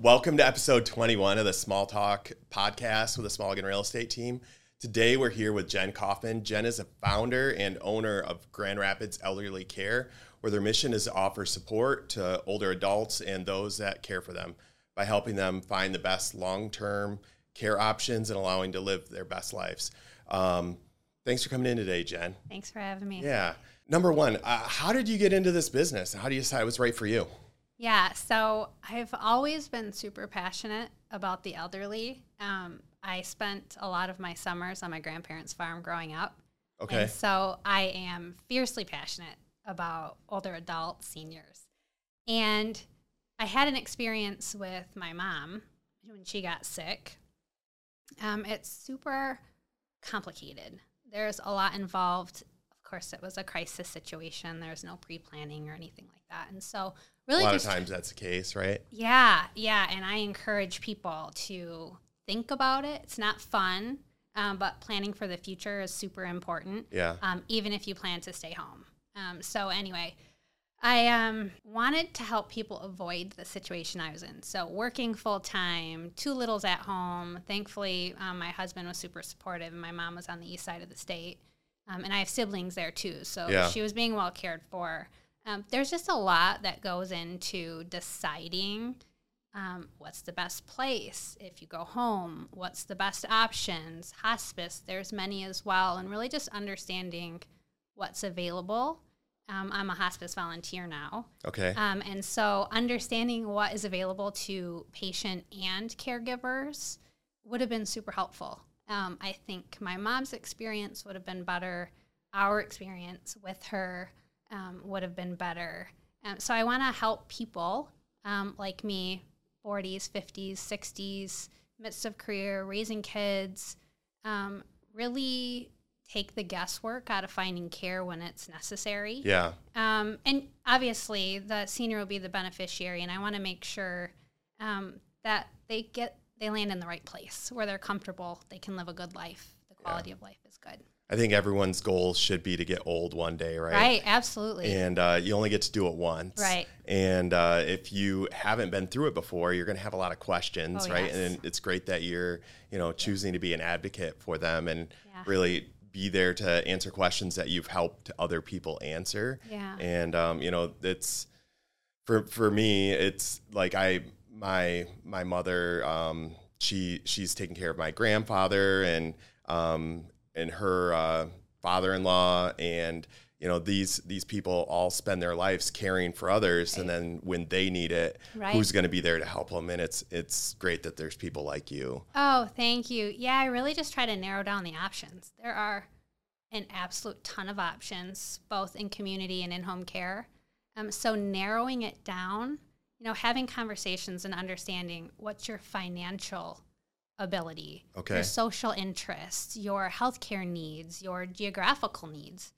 Welcome to episode 21 of the Small Talk podcast with the Smallgen Real Estate team. Today we're here with Jen Kaufman. Jen is a founder and owner of Grand Rapids Elderly Care, where their mission is to offer support to older adults and those that care for them by helping them find the best long term care options and allowing to live their best lives. Um, thanks for coming in today, Jen. Thanks for having me. Yeah. Number one, uh, how did you get into this business? How do you decide it was right for you? Yeah, so I've always been super passionate about the elderly. Um, I spent a lot of my summers on my grandparents' farm growing up. Okay. And so I am fiercely passionate about older adults, seniors. And I had an experience with my mom when she got sick. Um, it's super complicated. There's a lot involved. Of course, it was a crisis situation. There was no pre planning or anything like that. And so, really, a lot just of times that's the case, right? yeah, yeah. And I encourage people to think about it. It's not fun, um, but planning for the future is super important, Yeah. um, even if you plan to stay home. Um, so, anyway, I um, wanted to help people avoid the situation I was in. So, working full time, two littles at home. Thankfully, um, my husband was super supportive, and my mom was on the east side of the state. Um, and I have siblings there too. So, Yeah. she was being well cared for. Um, there's just a lot that goes into deciding um, what's the best place if you go home, what's the best options, hospice, there's many as well, and really just understanding what's available. Um, I'm a hospice volunteer now. Okay. Um, and so understanding what is available to patient and caregivers would have been super helpful. Um, I think my mom's experience would have been better. Our experience with her um, would have been better. Um, so I want to help people um, like me, 40s, 50s, 60s, midst of career, raising kids, um, really take the guesswork out of finding care when it's necessary. yeah. Um, and obviously, the senior will be the beneficiary, and I want to make sure um, that they get they land in the right place where they're comfortable, they can live a good life, the quality of life is good. I think everyone's goal should be to get old one day, right? Right, absolutely. And uh, you only get to do it once. Right. And uh, if you haven't been through it before, you're going to have a lot of questions, Oh, right? yes. And it's great that you're, you know, choosing to be an advocate for them and Yeah. really be there to answer questions that you've helped other people answer. Yeah. And um, you know, it's for for me, it's like I my my mother um, she she's taking care of my grandfather and um, and her uh, father-in-law and you know these these people all spend their lives caring for others and then when they need it Right. who's going to be there to help them and it's it's great that there's people like you Oh, thank you. Yeah, I really just try to narrow down the options. There are an absolute ton of options, both in community and in home care. Um, so narrowing it down, you know, having conversations and understanding what's your financial ability, Okay. your social interests, your healthcare needs, your geographical needs,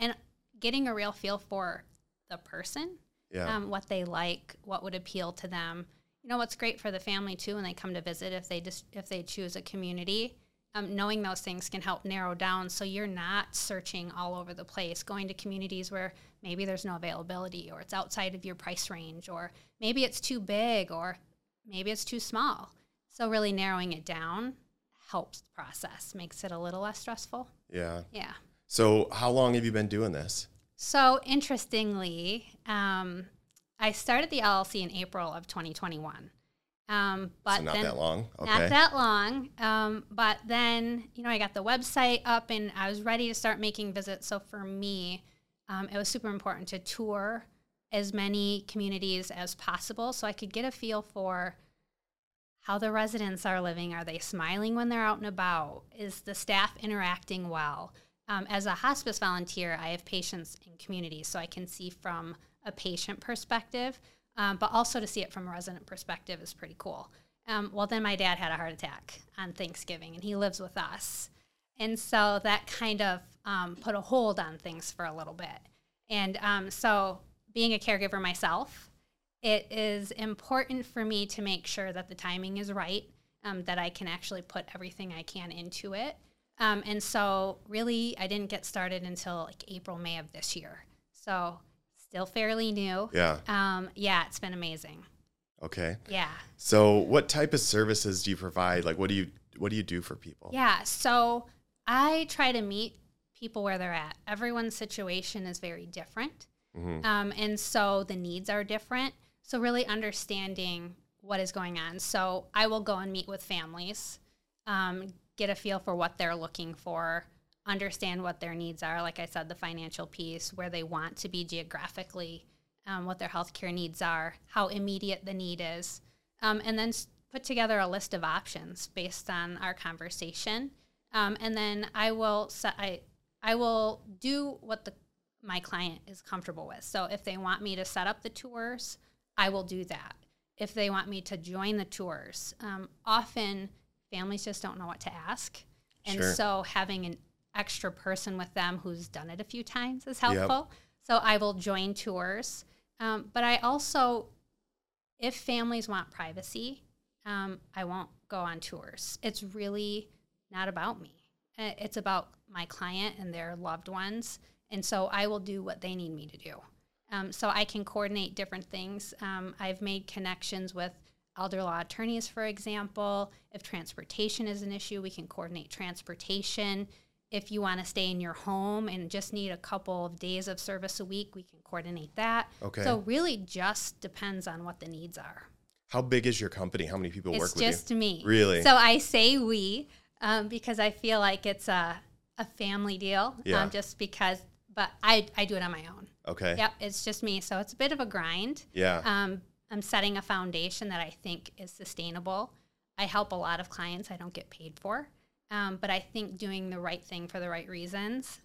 and getting a real feel for the person yeah um, what they like, what would appeal to them. You know, what's great for the family too when they come to visit if they just if they choose a community. Um, knowing those things can help narrow down so you're not searching all over the place, going to communities where maybe there's no availability or it's outside of your price range or maybe it's too big or maybe it's too small. So really narrowing it down helps the process, makes it a little less stressful. yeah Yeah. so how long have you been doing this So interestingly, um, I started the LLC in April of 2021. Um, but so not then, that long okay Not that long. Um, but then, you know, I got the website up and I was ready to start making visits. So for me, um, it was super important to tour as many communities as possible so I could get a feel for how the residents are living. Are they smiling when they're out and about? Is the staff interacting well? Um, as a hospice volunteer, I have patients in communities, so I can see from a patient perspective, um, but also to see it from a resident perspective is pretty cool. Um, well, then my dad had a heart attack on Thanksgiving, and he lives with us. And so that kind of um, put a hold on things for a little bit. And um, so, being a caregiver myself, it is important for me to make sure that the timing is right, um, that I can actually put everything I can into it. Um, and so, really, I didn't get started until like April, May of this year. So, still fairly new. Yeah. Um, yeah, it's been amazing. Okay. Yeah. So, what type of services do you provide? Like, what do you what do you do for people? Yeah. So I try to meet people where they're at. Everyone's situation is very different. Mhm. Um, and so the needs are different. So, really understanding what is going on. So, I will go and meet with families, um, get a feel for what they're looking for, understand what their needs are. Like I said, the financial piece, where they want to be geographically, um, what their healthcare needs are, how immediate the need is, um, and then put together a list of options based on our conversation. Um, and then I will set, I, I will do what the my client is comfortable with. So if they want me to set up the tours, I will do that. If they want me to join the tours, um, often families just don't know what to ask. And Sure. so having an extra person with them who's done it a few times is helpful. So I will join tours. Um, but I also, if families want privacy, um, I won't go on tours. It's really not about me. It's about my client and their loved ones. And so I will do what they need me to do. Um, so I can coordinate different things. Um, I've made connections with elder law attorneys, for example. If transportation is an issue, we can coordinate transportation. If you want to stay in your home and just need a couple of days of service a week, we can coordinate that. Okay. So really just depends on what the needs are. How big is your company? How many people work It's with just me. Really? So I say we um, because I feel like it's a, a family deal. Yeah. Um, just because, but I, I do it on my own. Okay. Yep. It's just me. So it's a bit of a grind. Yeah. Um, I'm setting a foundation that I think is sustainable. I help a lot of clients I don't get paid for. Um, but I think doing the right thing for the right reasons,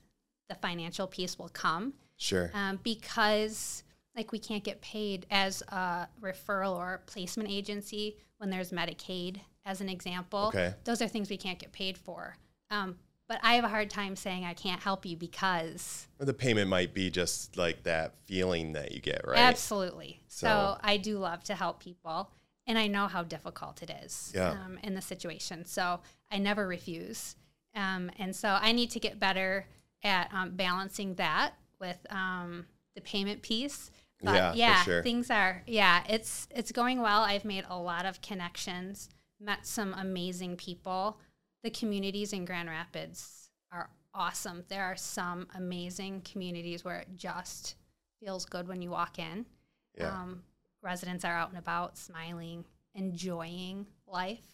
the financial piece will come Sure. um, because like we can't get paid as a referral or placement agency when there's Medicaid, as an example. Okay. Those are things we can't get paid for. Um, but I have a hard time saying I can't help you because Or the payment might be just like that feeling that you get, right? absolutely. So, So- I do love to help people, and I know how difficult it is Yeah. um, in the situation. So I never refuse. Um, and so I need to get better at um, balancing that with um, the payment piece. But Yeah, yeah, sure. things are yeah, it's it's going well. I've made a lot of connections, met some amazing people. The communities in Grand Rapids are awesome. There are some amazing communities where it just feels good when you walk in. Yeah. Um, residents are out and about, smiling, enjoying life,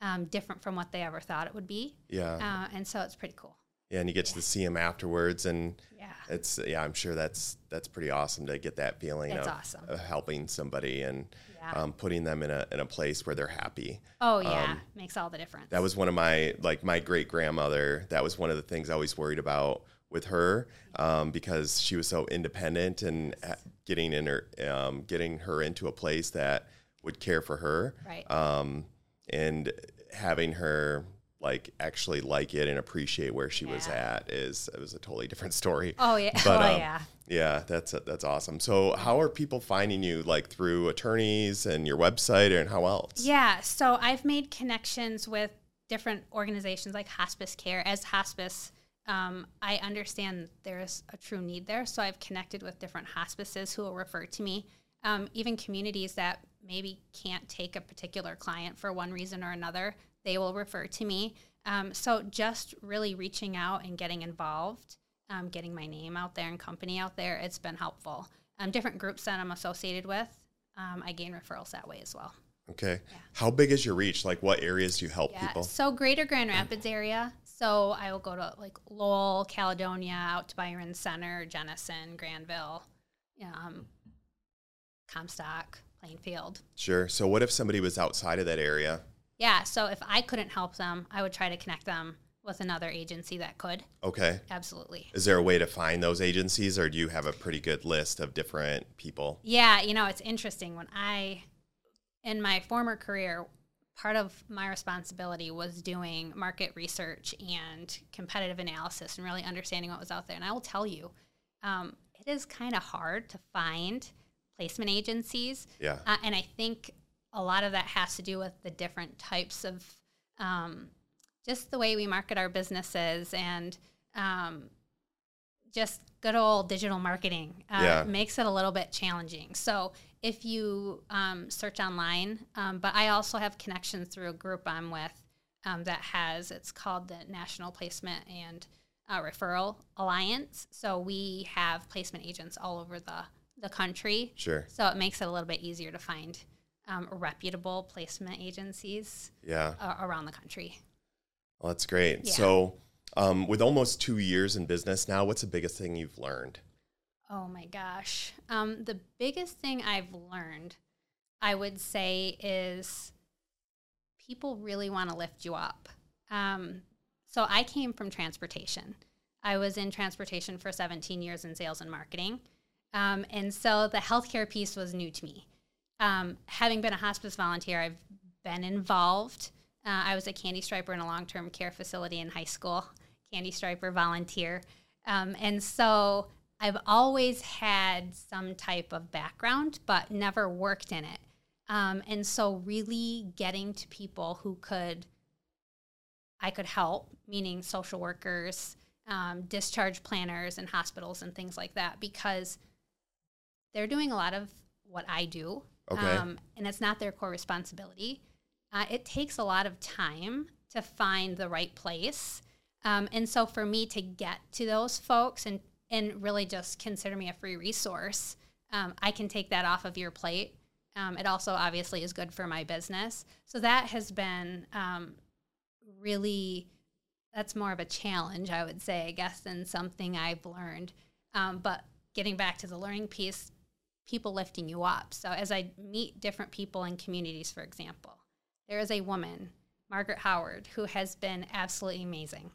um, different from what they ever thought it would be. yeah. Uh, and so it's pretty cool. Yeah. And you get to see them afterwards, and Yeah. it's yeah. I'm sure that's that's pretty awesome to get that feeling of, awesome. of helping somebody and Yeah. um, putting them in a in a place where they're happy. oh, yeah. um, Makes all the difference. That was one of my like my great grandmother. That was one of the things I always worried about with her um, because she was so independent and uh, getting in her um, getting her into a place that would care for her. Right. Um, and having her like actually like it and appreciate where she was at is it was a totally different story. oh, yeah. but, oh, um, yeah. Yeah, that's that's awesome. So, how are people finding you? Like through attorneys and your website, and how else? Yeah, so I've made connections with different organizations like Hospice Care. As hospice, um, I understand there's a true need there, so I've connected with different hospices who will refer to me. Um, even communities that maybe can't take a particular client for one reason or another, they will refer to me. Um, so just really reaching out and getting involved, um, getting my name out there and company out there, it's been helpful. Um, different groups that I'm associated with, um, I gain referrals that way as well. Okay. How big is your reach? Like, what areas do you help Yeah. people? So Greater Grand Rapids area. So I will go to like Lowell, Caledonia, out to Byron Center, Jenison, Granville, um, Comstock, Plainfield. Sure. So, what if somebody was outside of that area? Yeah. So if I couldn't help them, I would try to connect them with another agency that could. Okay. Absolutely. Is there a way to find those agencies, or do you have a pretty good list of different people? Yeah, you know, it's interesting. When I, in my former career, part of my responsibility was doing market research and competitive analysis and really understanding what was out there. And I will tell you, um, it is kind of hard to find placement agencies. Yeah. Uh, and I think a lot of that has to do with the different types of um, just the way we market our businesses and um, just good old digital marketing uh, Yeah. makes it a little bit challenging. So if you um, search online, um, but I also have connections through a group I'm with um, that has it's called the National Placement and uh, Referral Alliance. So we have placement agents all over the the country. Sure. So it makes it a little bit easier to find um, reputable placement agencies Yeah. uh, around the country. Well, that's great. Yeah. So, um, with almost two years in business now, what's the biggest thing you've learned? Oh my gosh. Um, the biggest thing I've learned, I would say, is people really want to lift you up. Um, so I came from transportation. I was in transportation for 17 years in sales and marketing. Um, and so the healthcare piece was new to me. Um, having been a hospice volunteer, I've been involved. Uh, I was a candy striper in a long term care facility in high school, candy striper volunteer. Um, and so I've always had some type of background, but never worked in it. Um, and so, really getting to people who could, I could help, meaning social workers, um, discharge planners, and hospitals and things like that, because they're doing a lot of what I do. Okay. Um, and it's not their core responsibility. Uh, it takes a lot of time to find the right place. Um, and so for me to get to those folks and, and really just consider me a free resource, um, I can take that off of your plate. Um, it also obviously is good for my business. So that has been um, really, that's more of a challenge, I would say, I guess, than something I've learned. Um, but getting back to the learning piece, people lifting you up. So as I meet different people in communities, for example, there is a woman, Margaret Howard, who has been absolutely amazing.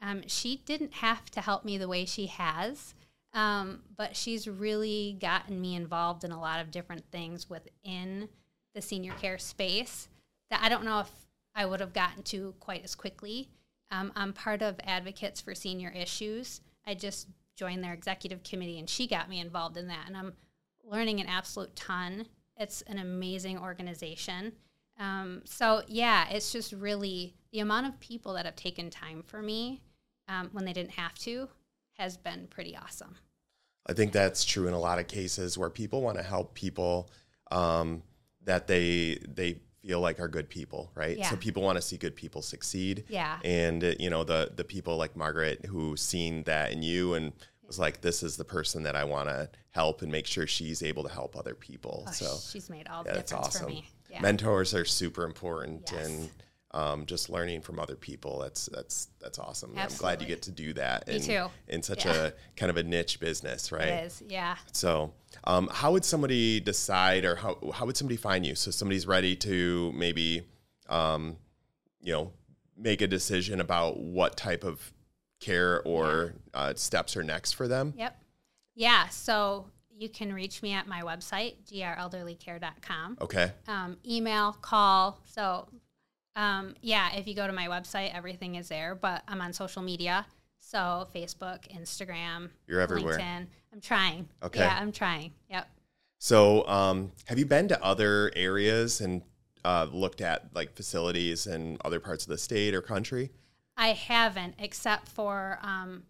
Um, she didn't have to help me the way she has, um, but she's really gotten me involved in a lot of different things within the senior care space that I don't know if I would have gotten to quite as quickly. Um, I'm part of Advocates for Senior Issues. I just joined their executive committee, and she got me involved in that, and I'm learning an absolute ton. It's an amazing organization. Um, so yeah, it's just really the amount of people that have taken time for me um, when they didn't have to has been pretty awesome. I think that's true in a lot of cases where people want to help people um, that they they feel like are good people, right? Yeah. So people want to see good people succeed. Yeah. And uh, you know the the people like Margaret who seen that in you and was like, this is the person that I want to help and make sure she's able to help other people. Oh, so she's made all the yeah, that's difference awesome. for me. Yeah. Mentors are super important Yes. and. Um, just learning from other people that's that's that's awesome. I'm glad you get to do that Me in, too. in such Yeah. a kind of a niche business, right? It is. Yeah. So, um, how would somebody decide, or how how would somebody find you? So somebody's ready to maybe, um, you know, make a decision about what type of care or uh, steps are next for them. Yep. Yeah. So you can reach me at my website, grelderlycare.com. Okay. Um, email, call. So, um, yeah, if you go to my website, everything is there. But I'm on social media. So Facebook, Instagram, You're everywhere. LinkedIn. I'm trying. Okay. Yeah, I'm trying. Yep. So, um, have you been to other areas and uh, looked at like facilities in other parts of the state or country? I haven't, except for, um,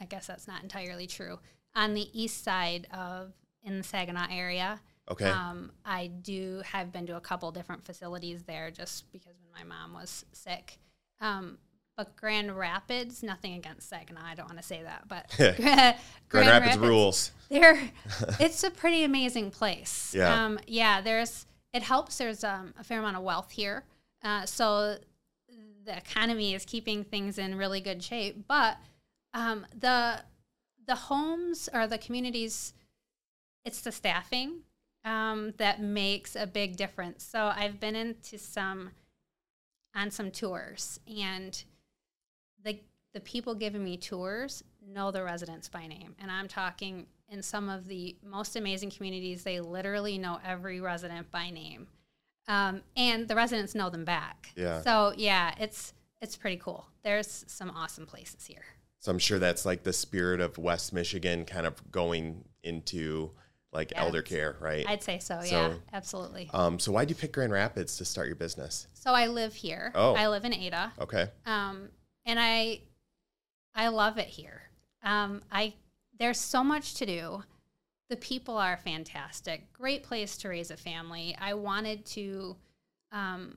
I guess that's not entirely true. On the east side of, in the Saginaw area, Okay. um, I do have been to a couple different facilities there just because when my mom was sick. Um, but Grand Rapids, nothing against Saginaw, I don't want to say that, but Grand, Grand Rapids, rules. There, it's a pretty amazing place. Yeah. Um, yeah. There's. It helps. There's um, a fair amount of wealth here, uh, so the economy is keeping things in really good shape. But um, the the homes or the communities, it's the staffing um, that makes a big difference. So I've been into some on some tours and the the people giving me tours know the residents by name and i'm talking in some of the most amazing communities they literally know every resident by name um, and the residents know them back Yeah. so yeah it's it's pretty cool there's some awesome places here So I'm sure that's like the spirit of West Michigan kind of going into like Yeah, elder care, right? i'd say so, yeah absolutely Um, so why'd you pick Grand Rapids to start your business? so i live here Oh. i live in ada Okay. um, and i i love it here Um, I there's so much to do. The people are fantastic. Great place to raise a family. I wanted to um,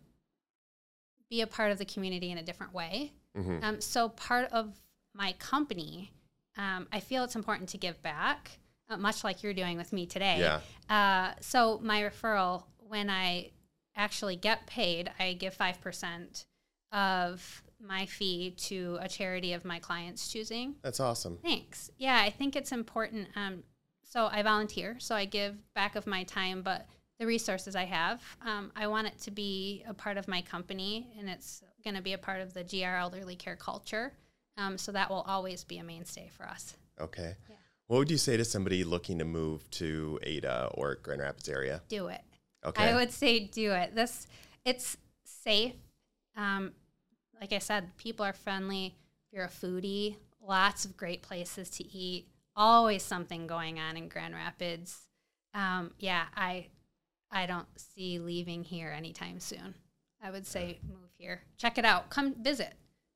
be a part of the community in a different way. Mhm. Um, so part of my company, um, I feel it's important to give back, uh, much like you're doing with me today. Yeah. Uh, so my referral, when I actually get paid, I give five percent of my fee to a charity of my clients' choosing. That's awesome. Thanks. Yeah, I think it's important. Um, so I volunteer, so I give back of my time, but the resources I have, um, I want it to be a part of my company, and it's going to be a part of the GR elderly care culture. Um, so that will always be a mainstay for us. Okay. Yeah. What would you say to somebody looking to move to Ada or Grand Rapids area? Do it. Okay. I would say do it. This it's safe. Um, like I said, people are friendly. If you're a foodie, lots of great places to eat. Always something going on in Grand Rapids. Um, yeah, I I don't see leaving here anytime soon. I would say move here. Check it out. Come visit.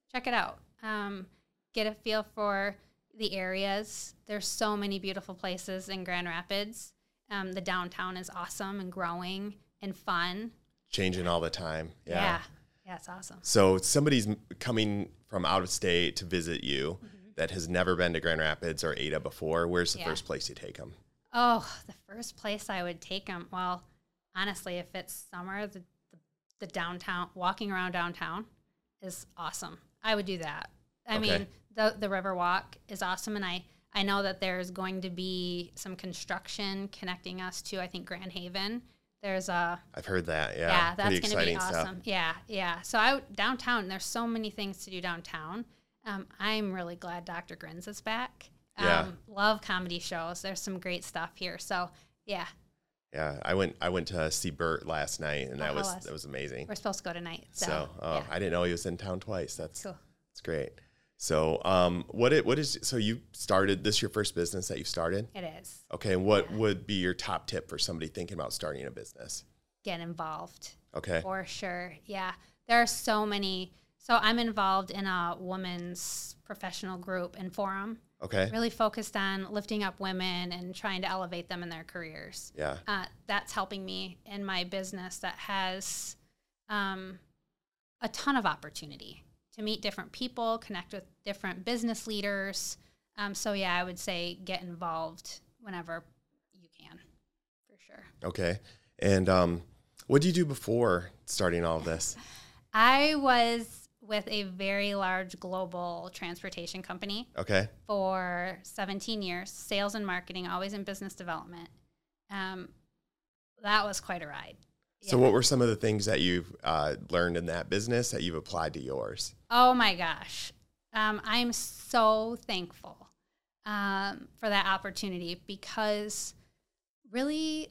Check it out. Um, get a feel for the areas. There's so many beautiful places in Grand Rapids. Um, the downtown is awesome and growing and fun. Changing all the time. Yeah. Yeah. Yeah, it's awesome. So somebody's coming from out of state to visit you that has never been to Grand Rapids or Ada before. Where's the. Yeah. first place you take them? Oh, the first place I would take them. Well, honestly, if it's summer, the, the, the downtown, walking around downtown is awesome. I would do that. I Okay. mean, the, the river walk is awesome. And I, I know that there's going to be some construction connecting us to, I think, Grand Haven. There's a, I've heard that. Yeah. yeah, that's going to be awesome. Yeah, yeah. So I downtown, there's so many things to do downtown. Um, I'm really glad Dr. Grins is back. Um, Yeah. Love comedy shows. There's some great stuff here. So yeah, Yeah. I went I went to see Bert last night and Oh, that was was- that was amazing. we're supposed to go tonight. So, So, oh, yeah. I didn't know he was in town twice. That's cool. that's great. So, um, what it what is so you started this your first business that you started? It is. Okay, and what would be your top tip for somebody thinking about starting a business? Get involved Okay, for sure. Yeah, there are so many. So I'm involved in a women's professional group and forum, okay, really focused on lifting up women and trying to elevate them in their careers. yeah, uh, that's helping me in my business that has um, a ton of opportunity to meet different people, connect with different business leaders. Um, so, yeah, I would say get involved whenever you can, for sure. okay. And um, what did you do before starting all of this? I was with a very large global transportation company Okay, for 17 years, sales and marketing, always in business development. Um, that was quite a ride. so what were some of the things that you've uh, learned in that business that you've applied to yours? Oh my gosh. Um, I'm so thankful um, for that opportunity because really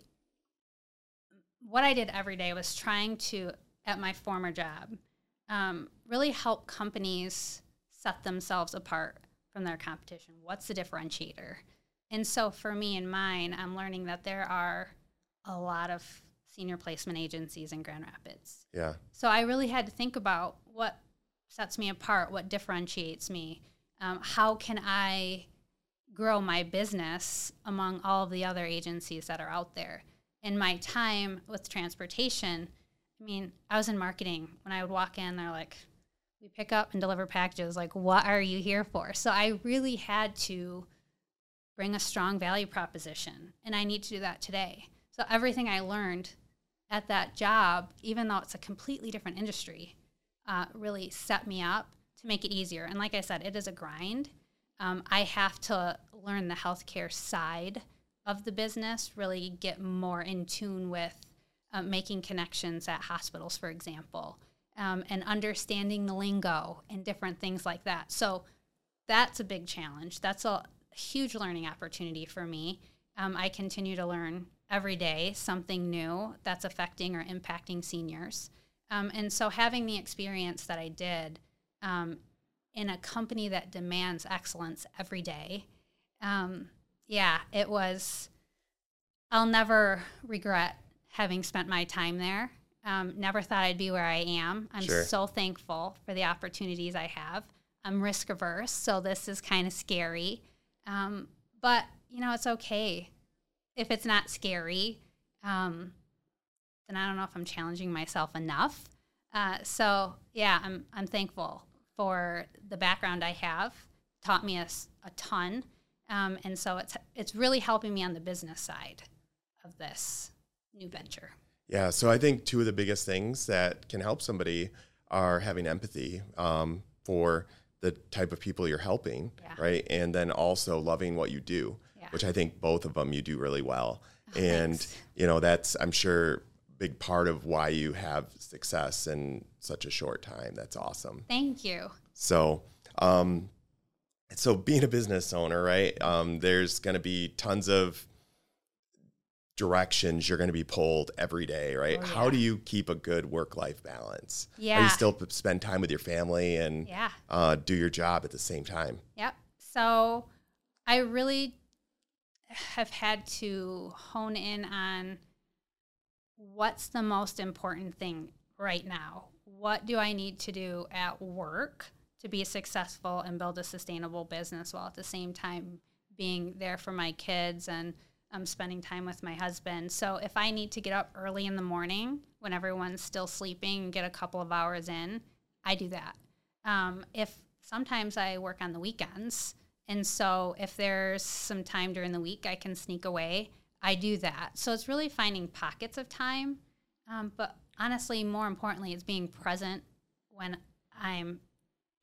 what I did every day was trying to, at my former job, um, really help companies set themselves apart from their competition. What's the differentiator? And so for me and mine, I'm learning that there are a lot of senior placement agencies in Grand Rapids. Yeah, So I really had to think about what sets me apart, what differentiates me, um, how can I grow my business among all of the other agencies that are out there. In my time with transportation, I mean, I was in marketing. When I would walk in, they're like, we pick up and deliver packages. Like, what are you here for? So I really had to bring a strong value proposition, and I need to do that today. So everything I learned at that job, even though it's a completely different industry, uh, really set me up to make it easier. And like I said, it is a grind. Um, I have to learn the healthcare side of the business, really get more in tune with uh, making connections at hospitals, for example, um, and understanding the lingo and different things like that. So that's a big challenge. That's a huge learning opportunity for me. Um, I continue to learn every day something new that's affecting or impacting seniors. Um, and so having the experience that I did um, in a company that demands excellence every day, um, yeah, it was, I'll never regret having spent my time there. Um, never thought I'd be where I am. I'm Sure. so thankful for the opportunities I have. I'm risk averse, so this is kind of scary. Um, but you know, it's okay if it's not scary. Um, then I don't know if I'm challenging myself enough. Uh, so yeah, I'm I'm thankful for the background I have. Taught me a ton, um, and so it's it's really helping me on the business side of this new venture. Yeah, so I think two of the biggest things that can help somebody are having empathy um, for the type of people you're helping, Yeah. right? And then also loving what you do, Yeah. which I think both of them you do really well. and, thanks. you know, that's, I'm sure, a big part of why you have success in such a short time. That's awesome. Thank you. So, um, so being a business owner, right? Um, there's going to be tons of directions you're going to be pulled every day, right? Oh, How do you keep a good work-life balance? How do Yeah. you still p- spend time with your family and Yeah. uh, do your job at the same time? Yep. So I really have had to hone in on what's the most important thing right now. What do I need to do at work to be successful and build a sustainable business while at the same time being there for my kids and um, spending time with my husband. So if I need to get up early in the morning when everyone's still sleeping and get a couple of hours in, I do that. Um, if sometimes I work on the weekends, and so if there's some time during the week I can sneak away, I do that. So it's really finding pockets of time. Um, but honestly, more importantly, it's being present when I'm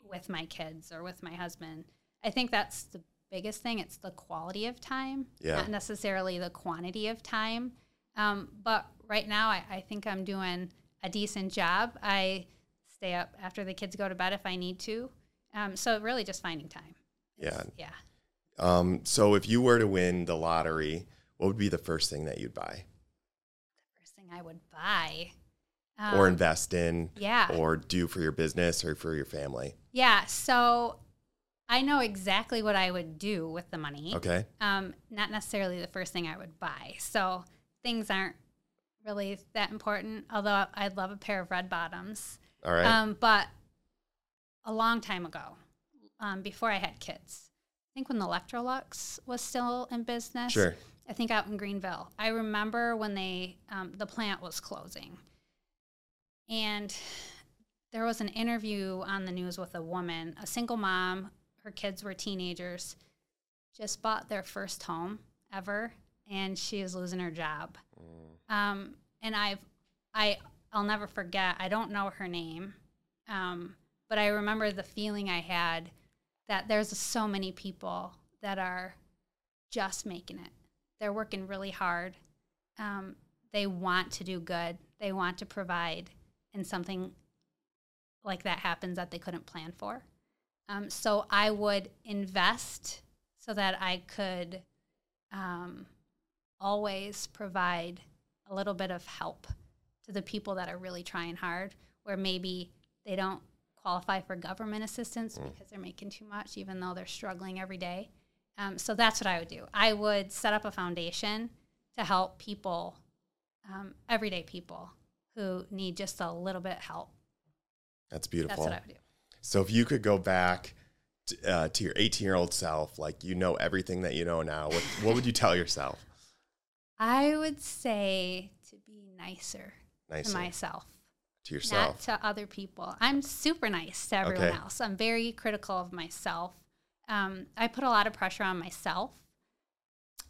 with my kids or with my husband. I think that's the biggest thing. It's the quality of time, Yeah. not necessarily the quantity of time. Um, but right now, I, I think I'm doing a decent job. I stay up after the kids go to bed if I need to. Um, so really just finding time. Yeah. Yeah. Um, so if you were to win the lottery, what would be the first thing that you'd buy The First thing I would buy. or Um, invest in yeah. or do for your business or for your family? Yeah. So I know exactly what I would do with the money. Okay. Um, not necessarily the first thing I would buy. So things aren't really that important, although I'd love a pair of red bottoms. All right. Um, but a long time ago, um, before I had kids, I think when the Electrolux was still in business. sure. I think out in Greenville. I remember when they um, the plant was closing, and there was an interview on the news with a woman, a single mom. Her kids were teenagers, just bought their first home ever, and she is losing her job. Um, and I've, I, I'll never forget. I don't know her name, um, but I remember the feeling I had that there's so many people that are just making it. They're working really hard. Um, they want to do good. They want to provide, and something like that happens that they couldn't plan for. Um, so I would invest so that I could um, always provide a little bit of help to the people that are really trying hard, where maybe they don't qualify for government assistance because they're making too much, even though they're struggling every day. Um, so that's what I would do. I would set up a foundation to help people, um, everyday people who need just a little bit of help. That's beautiful. That's what I would do. So if you could go back to, uh, to your 18 year old self, like you know everything that you know now, what, what would you tell yourself? I would say to be nicer Nice to myself. to yourself. not to other people. I'm super nice to everyone Okay. else. I'm very critical of myself. Um, I put a lot of pressure on myself.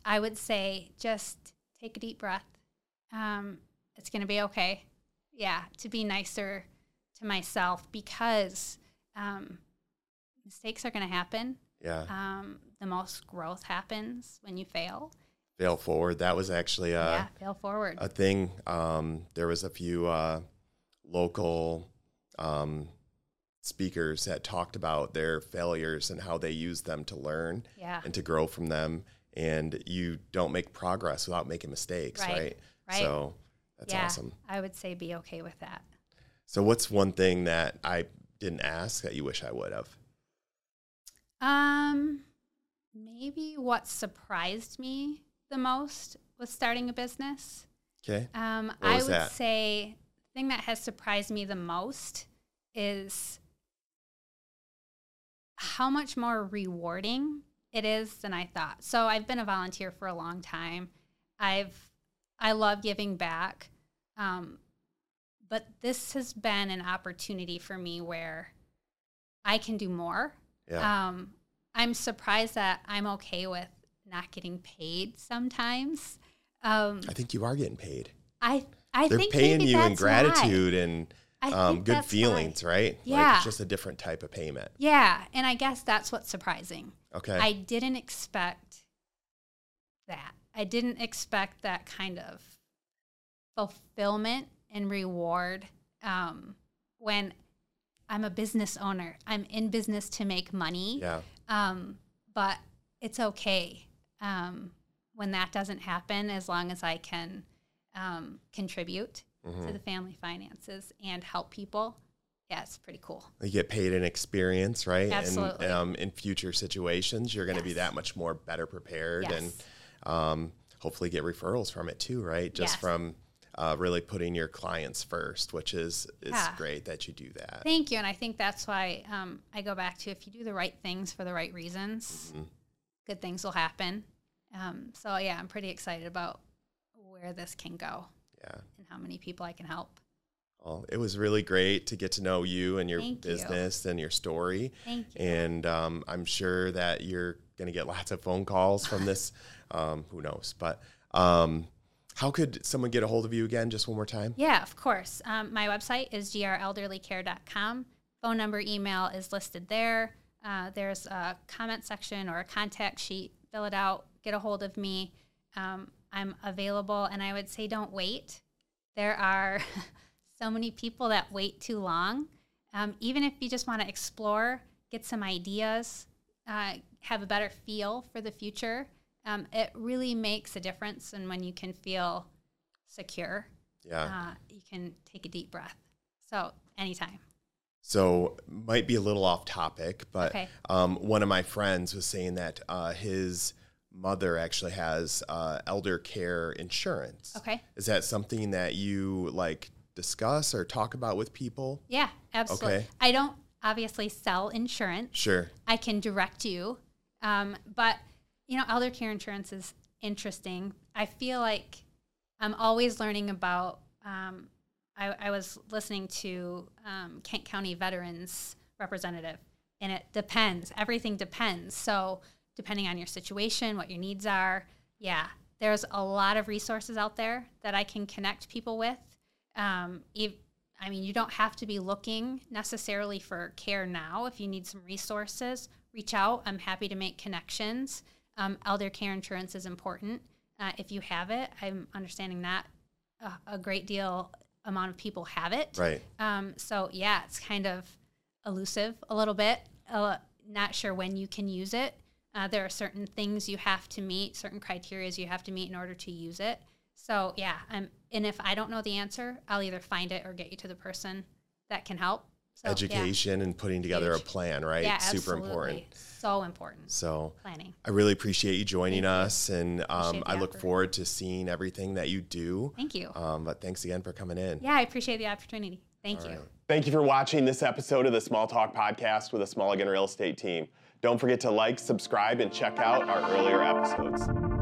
I would say just take a deep breath. Um, it's going to be okay. Yeah, to be nicer to myself because um, mistakes are going to happen. yeah. Um, the most growth happens when you fail. Fail forward. That was actually a yeah, fail forward. a thing. Um, there was a few uh, local um, speakers that talked about their failures and how they use them to learn yeah, and to grow from them. And you don't make progress without making mistakes, Right, right? right. So that's yeah. awesome. I would say be okay with that. So what's one thing that I didn't ask that you wish I would have? Um, maybe what surprised me the most was starting a business. Okay. Um, I would that? say the thing that has surprised me the most is how much more rewarding it is than I thought. So I've been a volunteer for a long time. I've I love giving back. Um, but this has been an opportunity for me where I can do more. Yeah. Um, I'm surprised that I'm okay with not getting paid sometimes. Um, I think you are getting paid. I I They're think paying you in gratitude and why. I um, good that's why. feelings, right? Like Yeah. it's just a different type of payment. Yeah, and I guess that's what's surprising. Okay. I didn't expect that. I didn't expect that kind of fulfillment and reward um, when I'm a business owner. I'm in business to make money. yeah. Um, but it's okay um, when that doesn't happen as long as I can um, contribute Mhm. to the family finances and help people. Yeah, it's pretty cool. You get paid in experience, right? Absolutely. And um, in future situations, you're going to be that much more better prepared and Yes. um, hopefully get referrals from it too, right? Just Yes. from uh, really putting your clients first, which is is Yeah. great that you do that. Thank you. And I think that's why um, I go back to if you do the right things for the right reasons, Mhm. good things will happen. Um, so, yeah, I'm pretty excited about where this can go Yeah. and how many people I can help. Well, it was really great to get to know you and your Thank you. business and your story. Thank you. And um, I'm sure that you're going to get lots of phone calls from this. Um, who knows? But um, how could someone get a hold of you again, just one more time? Yeah, of course. Um, my website is grelderlycare.com. Phone number, email is listed there. Uh, there's a comment section or a contact sheet. Fill it out, get a hold of me. Um, I'm available, and I would say don't wait. There are so many people that wait too long. Um, even if you just want to explore, get some ideas, uh, have a better feel for the future, um, it really makes a difference. And when you can feel secure, Yeah. uh, you can take a deep breath. So anytime. So might be a little off topic, but Okay. um, one of my friends was saying that uh, his mother actually has uh, elder care insurance. Okay. Is that something that you like discuss or talk about with people? Yeah, absolutely. Okay. I don't obviously sell insurance. Sure. I can direct you, um, but you know, elder care insurance is interesting. I feel like I'm always learning about. Um, I, I was listening to um, Kent County Veterans representative, and it depends. Everything depends. So depending on your situation, what your needs are, yeah, there's a lot of resources out there that I can connect people with. Um, if, I mean, you don't have to be looking necessarily for care now. If you need some resources, reach out. I'm happy to make connections. Um, elder care insurance is important. Uh, if you have it, I'm understanding that a, a great deal amount of people have it. Right. Um, so yeah, it's kind of elusive a little bit. Uh, not sure when you can use it. Uh, there are certain things you have to meet, certain criterias you have to meet in order to use it. So yeah, I'm, and if I don't know the answer, I'll either find it or get you to the person that can help. So, yeah. Education and putting together a plan, right? Yeah, Super absolutely. important. So important. So Planning. I really appreciate you joining Thank you. us, and um, I look forward to seeing everything that you do. Thank you. Um, but thanks again for coming in. Yeah, I appreciate the opportunity. Thank you. Thank you for watching this episode of the Small Talk Podcast with the Small Again Real Estate team. Don't forget to like, subscribe, and check out our earlier episodes.